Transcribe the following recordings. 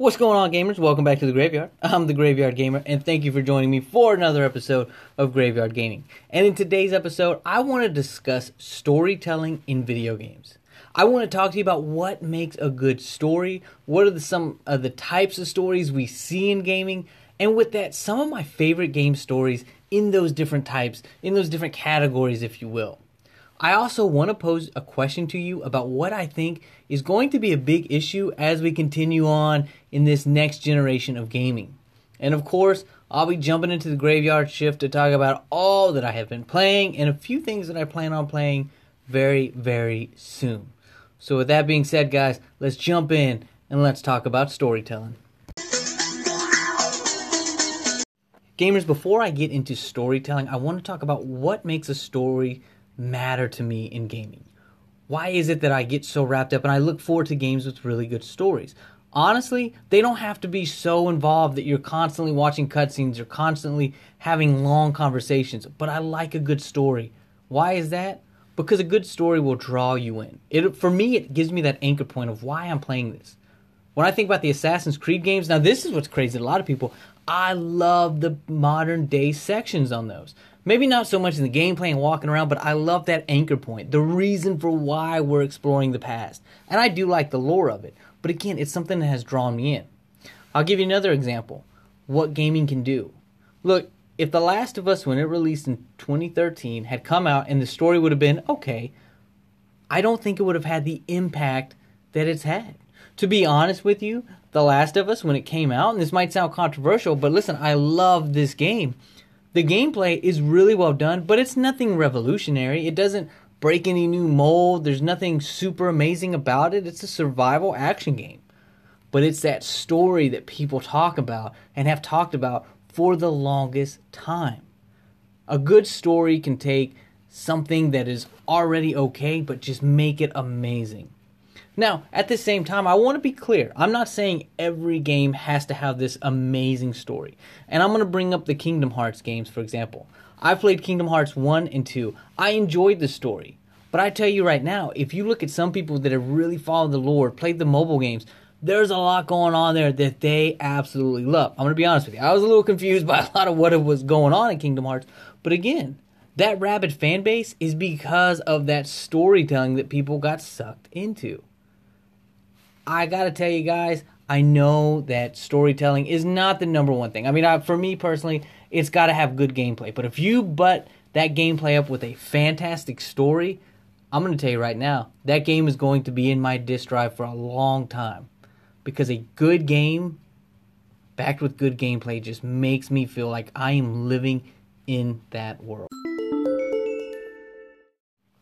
What's going on, gamers? Welcome back to the Graveyard. I'm the Graveyard Gamer, and thank you for joining me for another episode of Graveyard Gaming. And in today's episode, I want to discuss storytelling in video games. I want to talk to you about what makes a good story, what are the, some of the types of stories we see in gaming, and with that, some of my favorite game stories in those different types, in those different categories, if you will. I also want to pose a question to you about what I think is going to be a big issue as we continue on in this next generation of gaming. And of course, I'll be jumping into the graveyard shift to talk about all that I have been playing and a few things that I plan on playing very, very soon. So, with that being said, guys, let's jump in and let's talk about storytelling. Gamers, before I get into storytelling, I want to talk about what makes a story matter to me in gaming? Why is it that I get so wrapped up and I look forward to games with really good stories? Honestly, they don't have to be so involved that you're constantly watching cutscenes or constantly having long conversations, but I like a good story. Why is that? Because a good story will draw you in. It for me it gives me that anchor point of why I'm playing this. When I think about the Assassin's Creed games, now this is what's crazy to a lot of people. I love the modern day sections on those. Maybe not so much in the gameplay and walking around, but I love that anchor point, the reason for why we're exploring the past. And I do like the lore of it. But again, it's something that has drawn me in. I'll give you another example. What gaming can do. Look, if The Last of Us, when it released in 2013, had come out and the story would have been okay, I don't think it would have had the impact that it's had. To be honest with you, The Last of Us, when it came out, and this might sound controversial, but listen, I love this game. The gameplay is really well done, but it's nothing revolutionary. It doesn't break any new mold. There's nothing super amazing about it. It's a survival action game. But it's that story that people talk about and have talked about for the longest time. A good story can take something that is already okay, but just make it amazing. Now, at the same time, I want to be clear. I'm not saying every game has to have this amazing story. And I'm going to bring up the Kingdom Hearts games, for example. I played Kingdom Hearts 1 and 2. I enjoyed the story. But I tell you right now, if you look at some people that have really followed the Lord, played the mobile games, there's a lot going on there that they absolutely love. I'm going to be honest with you. I was a little confused by a lot of what was going on in Kingdom Hearts. But again, that rabid fan base is because of that storytelling that people got sucked into. I gotta tell you guys, I know that storytelling is not the number one thing. I mean, I, for me personally, it's got to have good gameplay. But if you butt that gameplay up with a fantastic story, I'm going to tell you right now, that game is going to be in my disk drive for a long time. Because a good game, backed with good gameplay, just makes me feel like I am living in that world.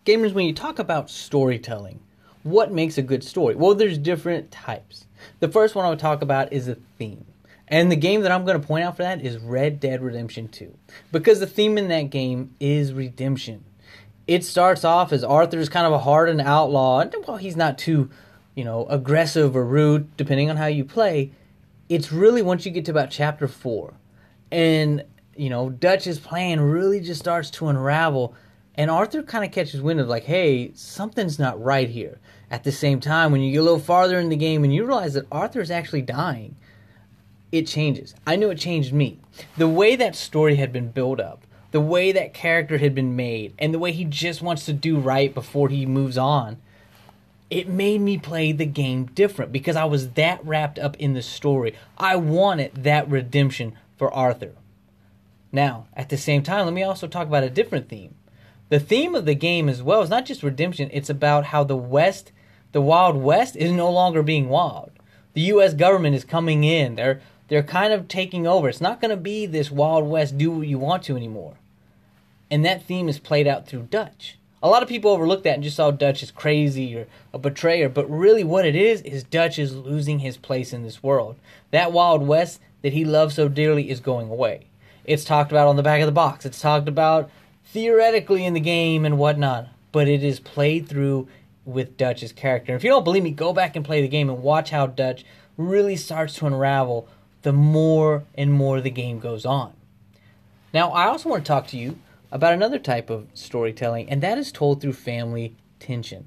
Gamers, when you talk about storytelling, what makes a good story? Well, there's different types. The first one I'll talk about is a theme. And the game that I'm going to point out for that is Red Dead Redemption 2. Because the theme in that game is redemption. It starts off as Arthur's kind of a hardened outlaw. And, well, he's not too, you know, aggressive or rude, depending on how you play. It's really once you get to about chapter 4. And, you know, Dutch's plan really just starts to unravel and Arthur kind of catches wind of like, hey, something's not right here. At the same time, when you get a little farther in the game and you realize that Arthur is actually dying, it changes. I know it changed me. The way that story had been built up, the way that character had been made, and the way he just wants to do right before he moves on, it made me play the game different because I was that wrapped up in the story. I wanted that redemption for Arthur. Now, at the same time, let me also talk about a different theme the theme of the game as well is not just redemption, it's about how the West, the Wild West, is no longer being wild. The US government is coming in. They're they're kind of taking over. It's not going to be this Wild West do what you want to anymore. And that theme is played out through Dutch. A lot of people overlook that and just saw Dutch as crazy or a betrayer, but really what it is is Dutch is losing his place in this world. That Wild West that he loves so dearly is going away. It's talked about on the back of the box. It's talked about theoretically in the game and whatnot, but it is played through with Dutch's character. If you don't believe me, go back and play the game and watch how Dutch really starts to unravel the more and more the game goes on. Now, I also want to talk to you about another type of storytelling, and that is told through family tension.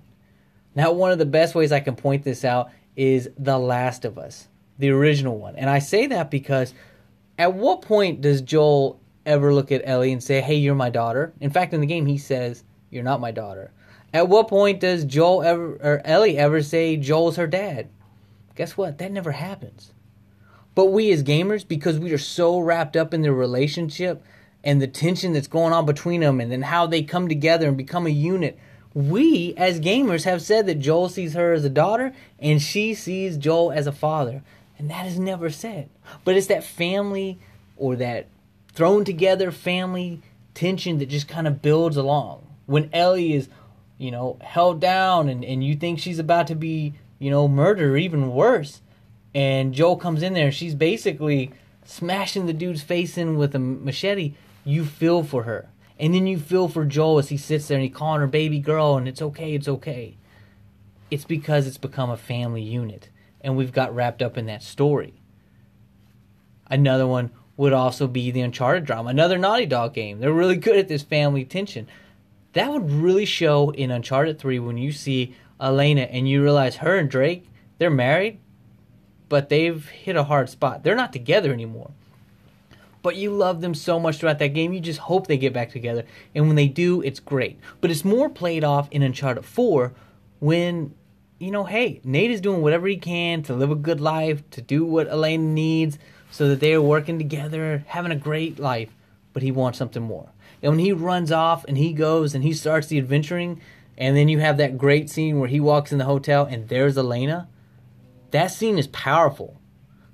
Now, one of the best ways I can point this out is The Last of Us. the original one. And I say that because at what point does Joel ever look at Ellie and say, "Hey, you're my daughter"? In fact, in the game, he says, "You're not my daughter." At what point does Joel ever or Ellie ever say Joel's her dad? Guess what? That never happens. But we as gamers, because we are so wrapped up in their relationship and the tension that's going on between them and then how they come together and become a unit, we as gamers have said that Joel sees her as a daughter and she sees Joel as a father. And that is never said. But it's that family or that thrown together family tension that just kind of builds along. When Ellie is, you know, held down and, and you think she's about to be, you know, murdered or even worse, and Joel comes in there and she's basically smashing the dude's face in with a machete, you feel for her. And then you feel for Joel as he sits there and he's calling her baby girl and it's okay, it's okay. It's because it's become a family unit and we've got wrapped up in that story. Another one would also be the Uncharted drama, another Naughty Dog game. They're really good at this family tension. That would really show in Uncharted 3 when you see Elena and you realize her and Drake, they're married, but they've hit a hard spot. They're not together anymore. But you love them so much throughout that game, you just hope they get back together. And when they do, it's great. But it's more played off in Uncharted 4 when, you know, hey, Nate is doing whatever he can to live a good life, to do what Elena needs, so that they are working together, having a great life. But he wants something more. And when he runs off and he goes and he starts the adventuring, and then you have that great scene where he walks in the hotel and there's Elena that scene is powerful.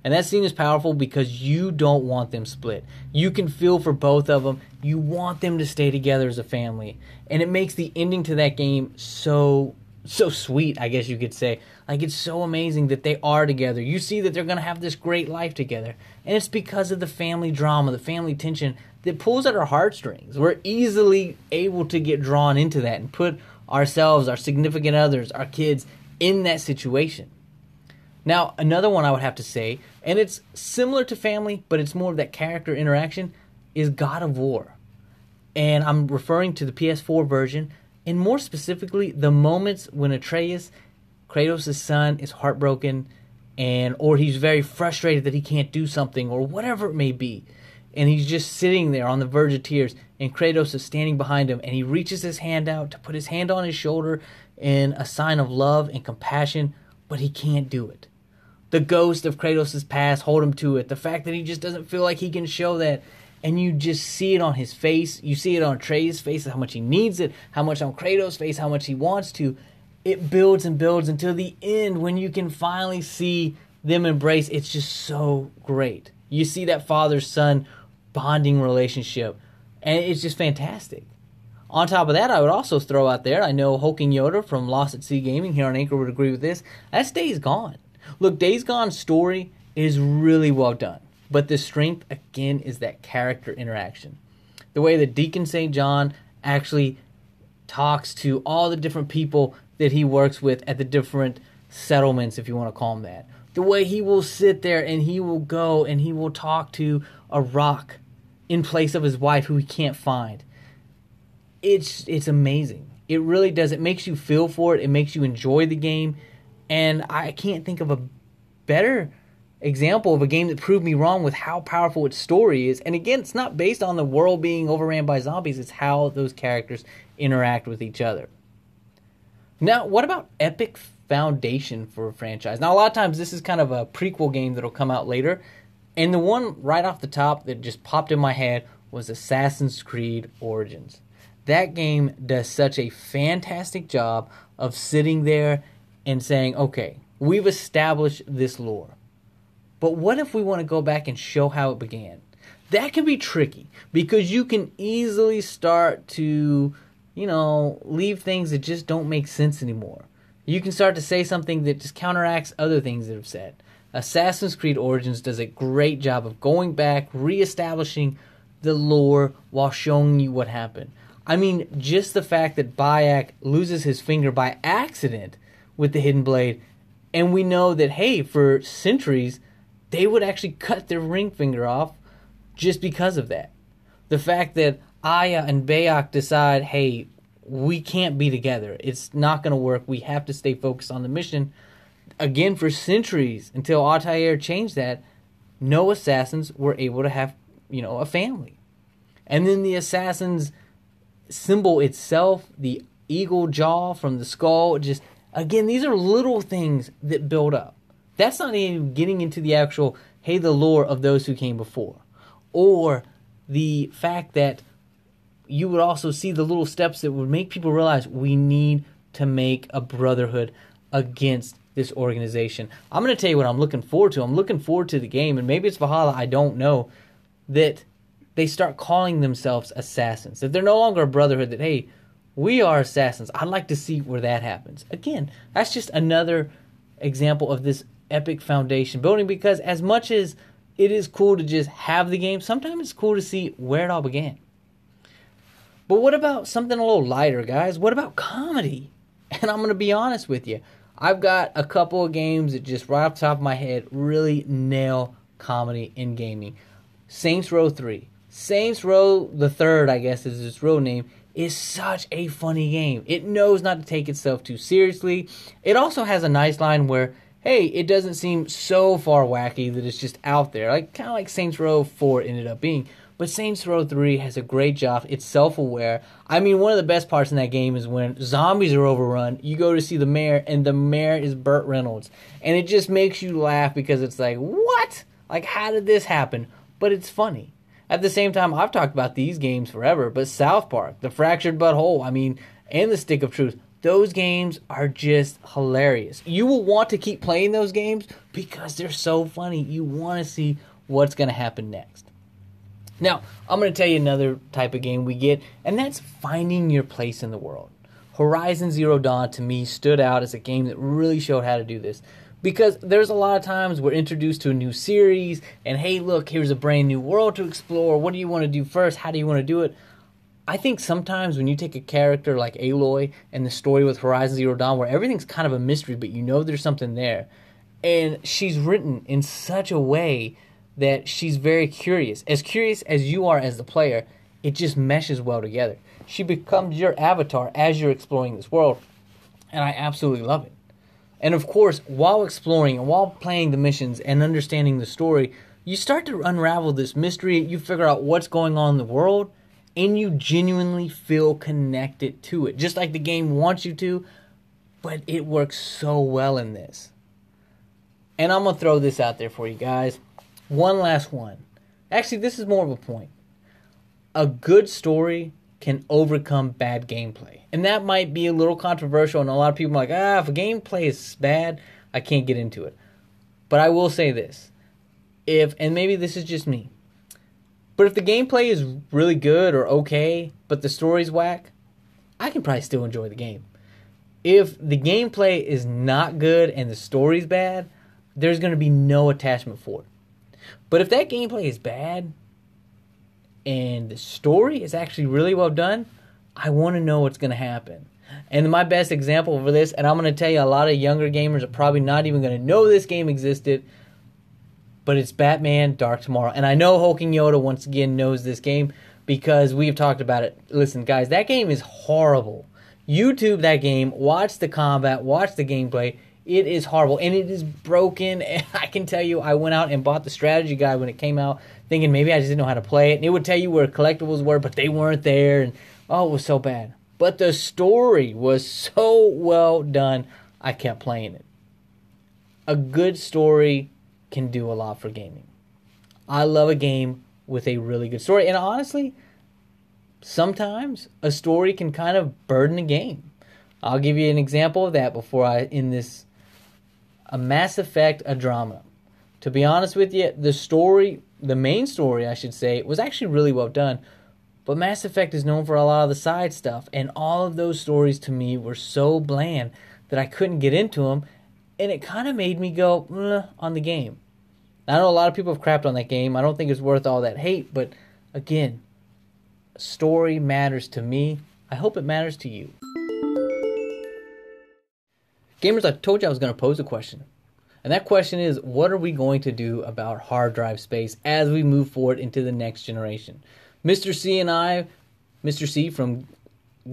And that scene is powerful because you don't want them split. You can feel for both of them. You want them to stay together as a family. And it makes the ending to that game so so sweet, I guess you could say. Like it's so amazing that they are together. You see that they're going to have this great life together. And it's because of the family drama, the family tension that pulls at our heartstrings. We're easily able to get drawn into that and put ourselves, our significant others, our kids in that situation. Now, another one I would have to say, and it's similar to Family, but it's more of that character interaction, is God of War. And I'm referring to the PS4 version, and more specifically, the moments when Atreus, Kratos' son, is heartbroken, and or he's very frustrated that he can't do something, or whatever it may be. And he's just sitting there on the verge of tears, and Kratos is standing behind him, and he reaches his hand out to put his hand on his shoulder in a sign of love and compassion, but he can't do it the ghost of Kratos' past hold him to it. The fact that he just doesn't feel like he can show that. And you just see it on his face. You see it on Atreus' face, how much he needs it, how much on Kratos' face, how much he wants to. It builds and builds until the end when you can finally see them embrace. It's just so great. You see that father son bonding relationship, and it's just fantastic. On top of that, I would also throw out there, I know Hulking Yoda from Lost at Sea Gaming here on Anchor would agree with this. That Days Gone. Look, Days Gone's story is really well done, but the strength again is that character interaction. The way that Deacon St. John actually talks to all the different people that he works with at the different settlements, if you want to call them that. The way he will sit there and he will go and he will talk to a rock in place of his wife who he can't find. It's it's amazing. It really does. It makes you feel for it. It makes you enjoy the game. And I can't think of a better example of a game that proved me wrong with how powerful its story is. And again, it's not based on the world being overran by zombies, it's how those characters interact with each other. Now, what about epic foundation for a franchise? Now, a lot of times this is kind of a prequel game that'll come out later. And the one right off the top that just popped in my head was Assassin's Creed Origins. That game does such a fantastic job of sitting there and saying, okay, we've established this lore. But what if we want to go back and show how it began? That can be tricky because you can easily start to, you know, leave things that just don't make sense anymore. You can start to say something that just counteracts other things that have said. Assassin's Creed Origins does a great job of going back, reestablishing the lore while showing you what happened. I mean, just the fact that Bayek loses his finger by accident with the hidden blade. And we know that, hey, for centuries, they would actually cut their ring finger off just because of that. The fact that Aya and Bayek decide, hey, we can't be together. It's not going to work. We have to stay focused on the mission. again for centuries until Altair changed that, no assassins were able to have, you know, a family. And then the assassin's symbol itself, the eagle jaw from the skull, just again, these are little things that build up. That's not even getting into the actual, hey, the lore of those who came before. Or the fact that you would also see the little steps that would make people realize we need to make a brotherhood against this organization. I'm going to tell you what I'm looking forward to. I'm looking forward to the game, and maybe it's Valhalla, I don't know, that they start calling themselves assassins. That they're no longer a brotherhood, that, hey, we are assassins. I'd like to see where that happens. Again, that's just another example of this epic foundation building because as much as it is cool to just have the game, sometimes it's cool to see where it all began. But what about something a little lighter, guys? What about comedy? And I'm going to be honest with you. I've got a couple of games that just right off the top of my head really nail comedy in gaming. Saints Row 3. Saints Row the Third, I guess is its real name, is such a funny game. It knows not to take itself too seriously. It also has a nice line where, hey, it doesn't seem so far wacky that it's just out there. Like kind of like Saints Row 4 ended up being. But Saints Row 3 has a great job. It's self aware. I mean, one of the best parts in that game is when zombies are overrun, you go to see the mayor, and the mayor is Burt Reynolds. And it just makes you laugh because it's like, what? Like, how did this happen? But it's funny. At the same time, I've talked about these games forever, but South Park, The Fractured But Whole, I mean, and The Stick of Truth, those games are just hilarious. You will want to keep playing those games because they're so funny. You want to see what's going to happen next. Now, I'm going to tell you another type of game we get, and that's finding your place in the world. Horizon Zero Dawn to me stood out as a game that really showed how to do this. Because there's a lot of times we're introduced to a new series, and hey, look, here's a brand new world to explore. What do you want to do first? How do you want to do it? I think sometimes when you take a character like Aloy and the story with Horizon Zero Dawn, where everything's kind of a mystery, but you know there's something there, and she's written in such a way that she's very curious. As curious as you are as the player, it just meshes well together. She becomes your avatar as you're exploring this world, and I absolutely love it. And of course, while exploring and while playing the missions and understanding the story, you start to unravel this mystery, you figure out what's going on in the world, and you genuinely feel connected to it, just like the game wants you to, but it works so well in this. And I'm going to throw this out there for you guys. One last one. Actually, this is more of a point. A good story can overcome bad gameplay. And that might be a little controversial, and a lot of people are like, ah, if a gameplay is bad, I can't get into it. But I will say this. If, and maybe this is just me, but if the gameplay is really good or okay, but the story's whack, I can probably still enjoy the game. If the gameplay is not good and the story's bad, there's going to be no attachment for it. But if that gameplay is bad and the story is actually really well done, I want to know what's going to happen. And my best example for this, and I'm going to tell you a lot of younger gamers are probably not even going to know this game existed, but it's Batman Dark Tomorrow. And I know Hulking Yoda once again knows this game because we've talked about it. Listen, guys, that game is horrible. YouTube that game, watch the combat, watch the gameplay. It is horrible and it is broken. And I can tell you, I went out and bought the strategy guide when it came out, thinking maybe I just didn't know how to play it. And it would tell you where collectibles were, but they weren't there. And oh, it was so bad. But the story was so well done, I kept playing it. A good story can do a lot for gaming. I love a game with a really good story. And honestly, sometimes a story can kind of burden a game. I'll give you an example of that before I end this a Mass Effect Andromeda. To be honest with you, the story, the main story, I should say, was actually really well done. But Mass Effect is known for a lot of the side stuff, and all of those stories to me were so bland that I couldn't get into them, and it kind of made me go on the game. I know a lot of people have crapped on that game. I don't think it's worth all that hate, but again, story matters to me. I hope it matters to you. Gamers, I told you I was going to pose a question. And that question is what are we going to do about hard drive space as we move forward into the next generation? Mr. C and I, Mr. C from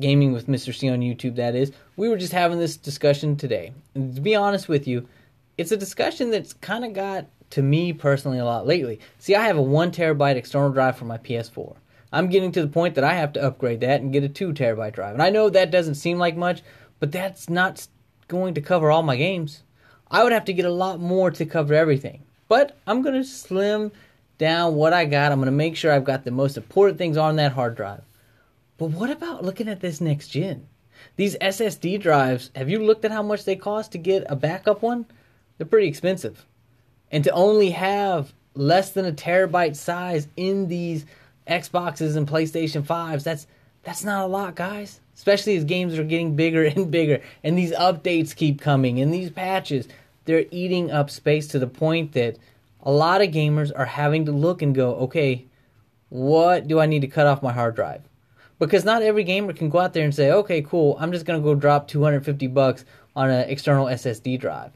Gaming with Mr. C on YouTube, that is, we were just having this discussion today. And to be honest with you, it's a discussion that's kind of got to me personally a lot lately. See, I have a one terabyte external drive for my PS4. I'm getting to the point that I have to upgrade that and get a two terabyte drive. And I know that doesn't seem like much, but that's not going to cover all my games. I would have to get a lot more to cover everything. But I'm going to slim down what I got. I'm going to make sure I've got the most important things on that hard drive. But what about looking at this next gen? These SSD drives, have you looked at how much they cost to get a backup one? They're pretty expensive. And to only have less than a terabyte size in these Xboxes and PlayStation 5s, that's that's not a lot, guys. Especially as games are getting bigger and bigger and these updates keep coming and these patches, they're eating up space to the point that a lot of gamers are having to look and go, "Okay, what do I need to cut off my hard drive?" Because not every gamer can go out there and say, "Okay, cool, I'm just going to go drop 250 bucks on an external SSD drive."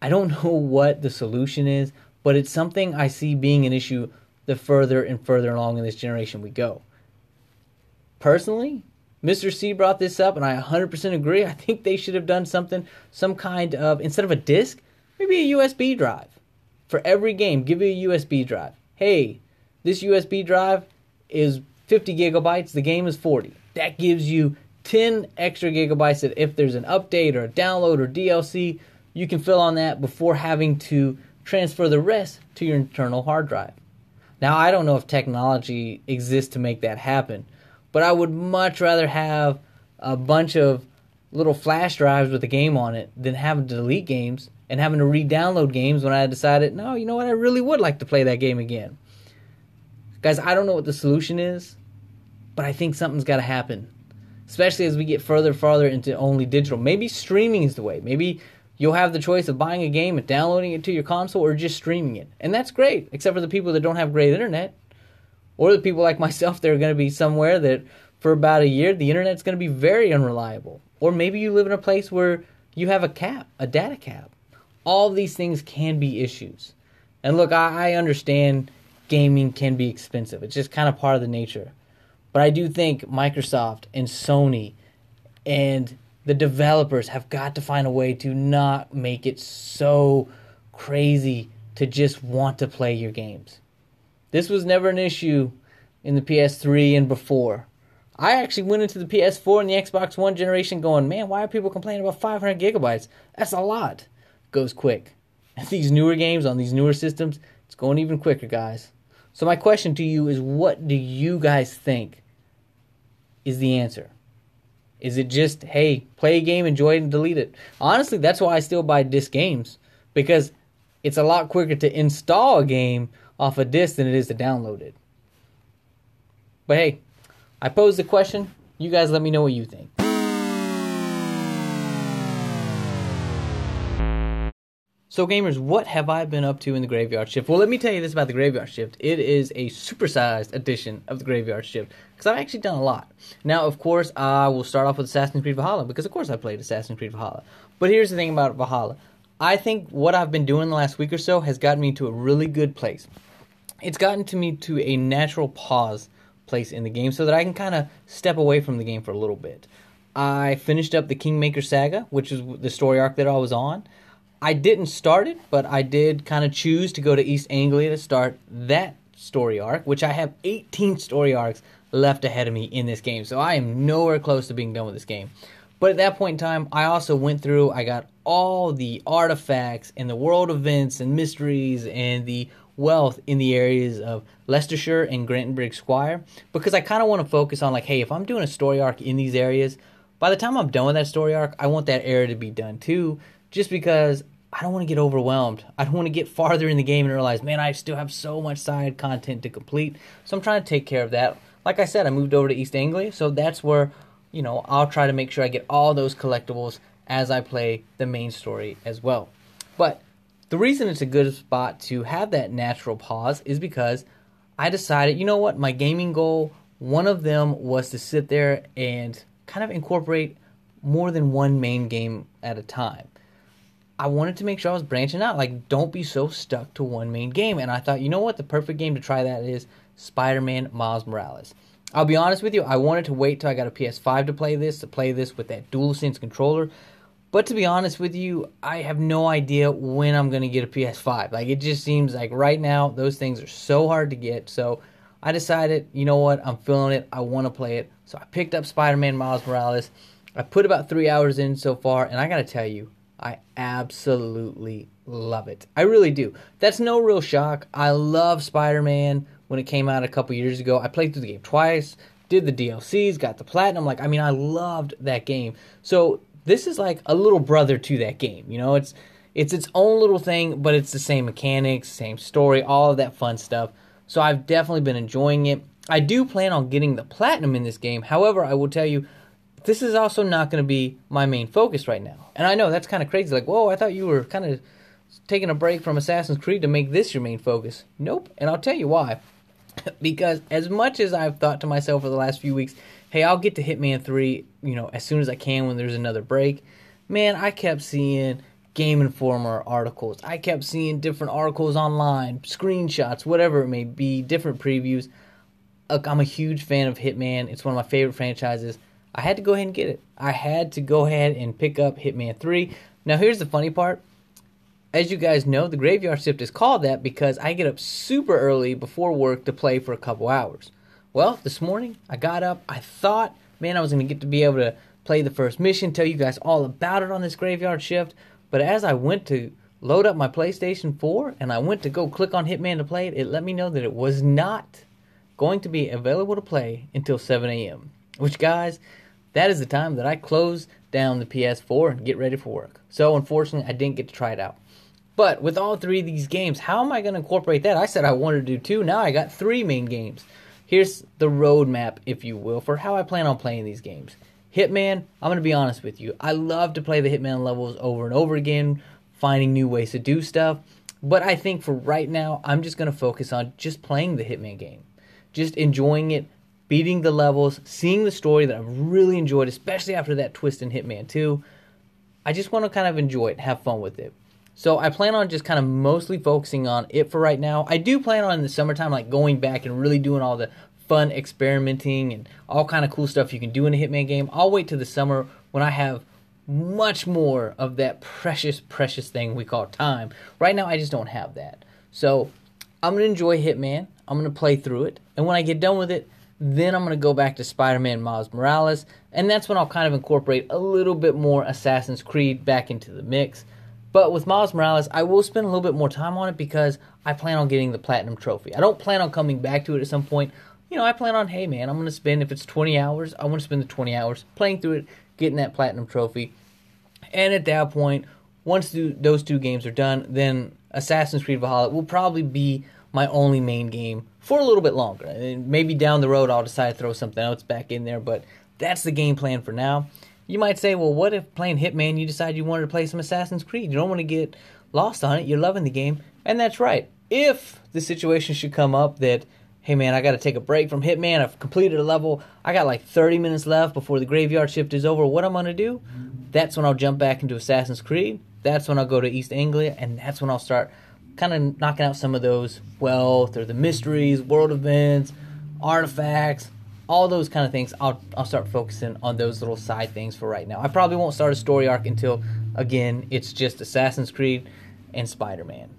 I don't know what the solution is, but it's something I see being an issue the further and further along in this generation we go. Personally, Mr. C brought this up, and I 100% agree. I think they should have done something, some kind of, instead of a disk, maybe a USB drive. For every game, give it a USB drive. Hey, this USB drive is 50 gigabytes, the game is 40. That gives you 10 extra gigabytes that if there's an update or a download or DLC, you can fill on that before having to transfer the rest to your internal hard drive. Now, I don't know if technology exists to make that happen, but I would much rather have a bunch of little flash drives with a game on it than having to delete games and having to re-download games when I decided, no, you know what, I really would like to play that game again. Guys, I don't know what the solution is, but I think something's got to happen. Especially as we get further and farther into only digital. Maybe streaming is the way. Maybe You'll have the choice of buying a game and downloading it to your console or just streaming it. And that's great, except for the people that don't have great internet. Or the people like myself that are going to be somewhere that for about a year the internet's going to be very unreliable. Or maybe you live in a place where you have a cap, a data cap. All these things can be issues. And look, I, I understand gaming can be expensive. It's just kind of part of the nature. But I do think Microsoft and Sony and the developers have got to find a way to not make it so crazy to just want to play your games. This was never an issue in the PS3 and before. I actually went into the PS4 and the Xbox One generation going, man, why are people complaining about 500 gigabytes? That's a lot. Goes quick. And these newer games on these newer systems, it's going even quicker, guys. So, my question to you is what do you guys think is the answer? Is it just, hey, play a game, enjoy it, and delete it? Honestly, that's why I still buy disc games because it's a lot quicker to install a game off a disc than it is to download it. But hey, I posed the question. You guys let me know what you think. So, gamers, what have I been up to in the Graveyard Shift? Well, let me tell you this about the Graveyard Shift. It is a supersized edition of the Graveyard Shift because I've actually done a lot. Now, of course, I will start off with Assassin's Creed Valhalla because, of course, I played Assassin's Creed Valhalla. But here's the thing about Valhalla I think what I've been doing the last week or so has gotten me to a really good place. It's gotten to me to a natural pause place in the game so that I can kind of step away from the game for a little bit. I finished up the Kingmaker Saga, which is the story arc that I was on. I didn't start it, but I did kind of choose to go to East Anglia to start that story arc, which I have 18 story arcs left ahead of me in this game. So I am nowhere close to being done with this game. But at that point in time, I also went through, I got all the artifacts and the world events and mysteries and the wealth in the areas of Leicestershire and Grantebridgescire because I kind of want to focus on, like, hey, if I'm doing a story arc in these areas, by the time I'm done with that story arc, I want that area to be done too just because I don't want to get overwhelmed. I don't want to get farther in the game and realize, man, I still have so much side content to complete. So I'm trying to take care of that. Like I said, I moved over to East Anglia, so that's where, you know, I'll try to make sure I get all those collectibles as I play the main story as well. But the reason it's a good spot to have that natural pause is because I decided, you know what, my gaming goal, one of them was to sit there and kind of incorporate more than one main game at a time. I wanted to make sure I was branching out. Like, don't be so stuck to one main game. And I thought, you know what? The perfect game to try that is Spider Man Miles Morales. I'll be honest with you, I wanted to wait till I got a PS5 to play this, to play this with that DualSense controller. But to be honest with you, I have no idea when I'm going to get a PS5. Like, it just seems like right now, those things are so hard to get. So I decided, you know what, I'm feeling it. I want to play it. So I picked up Spider Man Miles Morales. I put about three hours in so far, and I got to tell you, I absolutely love it. I really do. That's no real shock. I love Spider Man when it came out a couple years ago. I played through the game twice, did the DLCs, got the platinum. Like, I mean, I loved that game. So this is like a little brother to that game. You know, it's it's its own little thing, but it's the same mechanics, same story, all of that fun stuff. So I've definitely been enjoying it. I do plan on getting the platinum in this game. However, I will tell you, this is also not going to be my main focus right now. And I know that's kind of crazy. Like, whoa, I thought you were kind of taking a break from Assassin's Creed to make this your main focus. Nope. And I'll tell you why. because as much as I've thought to myself for the last few weeks, hey, I'll get to Hitman 3, you know, as soon as I can when there's another break. Man, I kept seeing Game Informer articles. I kept seeing different articles online, screenshots, whatever it may be, different previews. Look, I'm a huge fan of Hitman. It's one of my favorite franchises. I had to go ahead and get it. I had to go ahead and pick up Hitman 3. Now, here's the funny part. As you guys know, the Graveyard Shift is called that because I get up super early before work to play for a couple hours. Well, this morning I got up. I thought, man, I was going to get to be able to play the first mission, tell you guys all about it on this Graveyard Shift. But as I went to load up my PlayStation 4 and I went to go click on Hitman to play it, it let me know that it was not going to be available to play until 7 a.m. Which, guys, that is the time that I close down the PS4 and get ready for work. So, unfortunately, I didn't get to try it out. But with all three of these games, how am I going to incorporate that? I said I wanted to do two. Now I got three main games. Here's the roadmap, if you will, for how I plan on playing these games. Hitman, I'm going to be honest with you. I love to play the Hitman levels over and over again, finding new ways to do stuff. But I think for right now, I'm just going to focus on just playing the Hitman game. Just enjoying it, beating the levels, seeing the story that I've really enjoyed, especially after that twist in Hitman 2. I just want to kind of enjoy it, have fun with it. So I plan on just kind of mostly focusing on it for right now. I do plan on in the summertime like going back and really doing all the fun experimenting and all kind of cool stuff you can do in a Hitman game. I'll wait till the summer when I have much more of that precious precious thing we call time. Right now I just don't have that. So I'm going to enjoy Hitman. I'm going to play through it. And when I get done with it, then I'm going to go back to Spider-Man Miles Morales, and that's when I'll kind of incorporate a little bit more Assassin's Creed back into the mix. But with Miles Morales, I will spend a little bit more time on it because I plan on getting the platinum trophy. I don't plan on coming back to it at some point. You know, I plan on, hey man, I'm going to spend, if it's 20 hours, I want to spend the 20 hours playing through it, getting that platinum trophy. And at that point, once those two games are done, then Assassin's Creed Valhalla will probably be my only main game for a little bit longer. And maybe down the road, I'll decide to throw something else back in there, but that's the game plan for now. You might say, well, what if playing Hitman you decide you wanted to play some Assassin's Creed? You don't want to get lost on it. You're loving the game. And that's right. If the situation should come up that, hey man, I got to take a break from Hitman, I've completed a level, I got like 30 minutes left before the graveyard shift is over, what I'm going to do? That's when I'll jump back into Assassin's Creed. That's when I'll go to East Anglia, and that's when I'll start kind of knocking out some of those wealth or the mysteries, world events, artifacts, all those kind of things, I'll I'll start focusing on those little side things for right now. I probably won't start a story arc until again it's just Assassin's Creed and Spider-Man.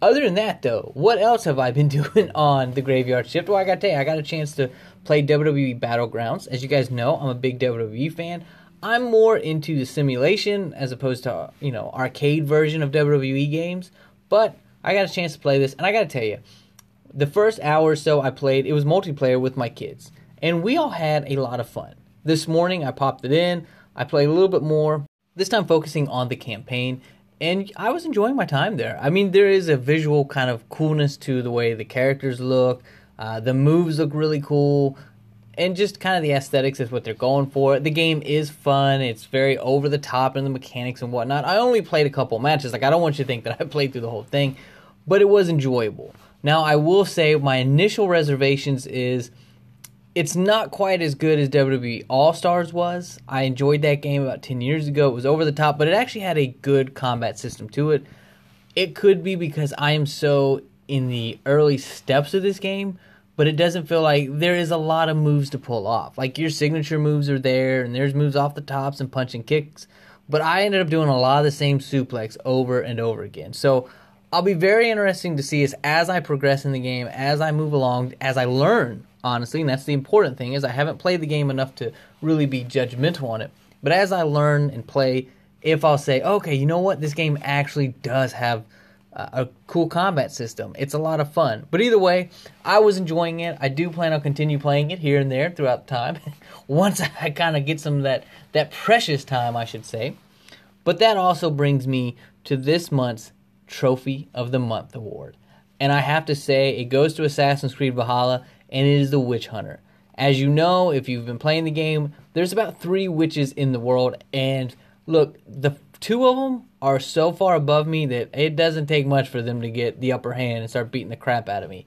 Other than that, though, what else have I been doing on the Graveyard Shift? Well, I got to tell you, I got a chance to play WWE Battlegrounds. As you guys know, I'm a big WWE fan. I'm more into the simulation as opposed to you know arcade version of WWE games, but I got a chance to play this, and I got to tell you, the first hour or so I played, it was multiplayer with my kids, and we all had a lot of fun. This morning I popped it in, I played a little bit more, this time focusing on the campaign, and I was enjoying my time there. I mean, there is a visual kind of coolness to the way the characters look, uh, the moves look really cool, and just kind of the aesthetics is what they're going for. The game is fun. It's very over the top in the mechanics and whatnot. I only played a couple matches. Like I don't want you to think that I played through the whole thing, but it was enjoyable. Now, I will say my initial reservations is it's not quite as good as WWE All Stars was. I enjoyed that game about 10 years ago. It was over the top, but it actually had a good combat system to it. It could be because I am so in the early steps of this game, but it doesn't feel like there is a lot of moves to pull off. Like your signature moves are there, and there's moves off the tops and punching kicks, but I ended up doing a lot of the same suplex over and over again. So I'll be very interesting to see as as I progress in the game, as I move along, as I learn. Honestly, and that's the important thing is I haven't played the game enough to really be judgmental on it. But as I learn and play, if I'll say, okay, you know what, this game actually does have a cool combat system. It's a lot of fun. But either way, I was enjoying it. I do plan on continue playing it here and there throughout the time. Once I kind of get some of that that precious time, I should say. But that also brings me to this month's Trophy of the Month award. And I have to say, it goes to Assassin's Creed Valhalla, and it is the Witch Hunter. As you know, if you've been playing the game, there's about three witches in the world, and look, the two of them are so far above me that it doesn't take much for them to get the upper hand and start beating the crap out of me.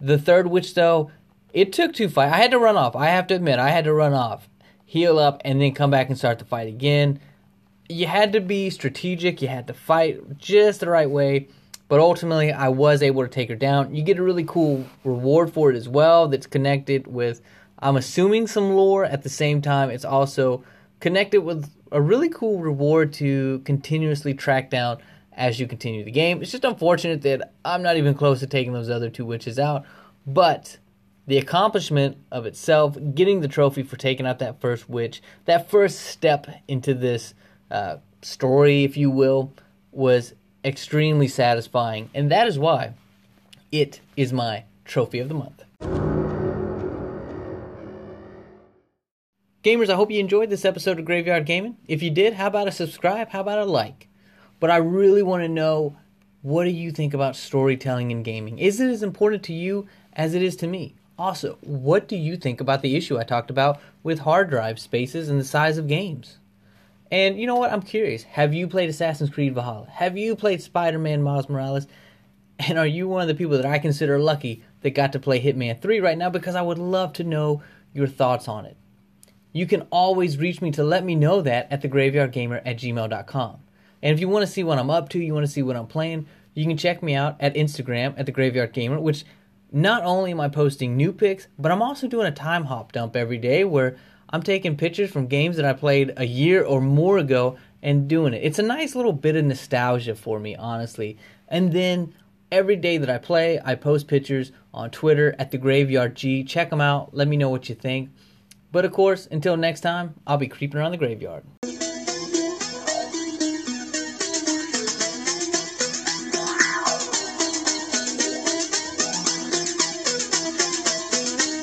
The third witch, though, it took two fights. I had to run off. I have to admit, I had to run off, heal up, and then come back and start the fight again. You had to be strategic. You had to fight just the right way. But ultimately, I was able to take her down. You get a really cool reward for it as well that's connected with, I'm assuming, some lore. At the same time, it's also connected with a really cool reward to continuously track down as you continue the game. It's just unfortunate that I'm not even close to taking those other two witches out, but the accomplishment of itself, getting the trophy for taking out that first witch, that first step into this uh, story, if you will, was extremely satisfying, and that is why it is my trophy of the month. Gamers, I hope you enjoyed this episode of Graveyard Gaming. If you did, how about a subscribe? How about a like? But I really want to know what do you think about storytelling in gaming? Is it as important to you as it is to me? Also, what do you think about the issue I talked about with hard drive spaces and the size of games? And you know what? I'm curious. Have you played Assassin's Creed Valhalla? Have you played Spider Man Miles Morales? And are you one of the people that I consider lucky that got to play Hitman 3 right now? Because I would love to know your thoughts on it you can always reach me to let me know that at thegraveyardgamer at gmail.com. And if you want to see what I'm up to, you want to see what I'm playing, you can check me out at Instagram at thegraveyardgamer, which not only am I posting new pics, but I'm also doing a time hop dump every day where I'm taking pictures from games that I played a year or more ago and doing it. It's a nice little bit of nostalgia for me, honestly. And then every day that I play, I post pictures on Twitter at the Graveyard G. Check them out. Let me know what you think. But of course, until next time, I'll be creeping around the graveyard.